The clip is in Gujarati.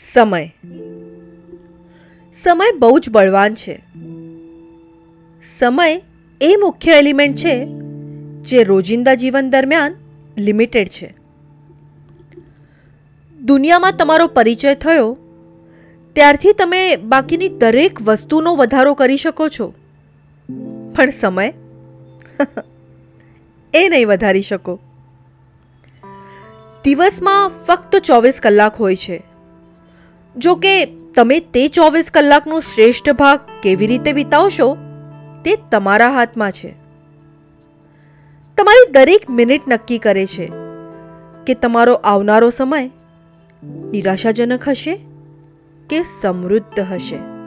સમય. સમય બહુ જ બળવાન છે. સમય એ મુખ્ય એલિમેન્ટ છે જે રોજિંદા જીવન દરમિયાન લિમિટેડ છે. દુનિયામાં તમારો પરિચય થયો, ત્યારથી તમે બાકીની દરેક વસ્તુનો વધારો કરી શકો છો. પણ સમય? એ નહીં વધારી શકો. દિવસમાં ફક્ત ચોવીસ કલાક હોય છે. જો કે તમે તે ચોવીસ કલાકનો શ્રેષ્ઠ ભાગ કેવી રીતે વિતાવશો તે તમારા હાથમાં છે. તમારી દરેક મિનિટ નક્કી કરે છે કે તમારો આવનારો સમય નિરાશાજનક હશે કે સમૃદ્ધ હશે.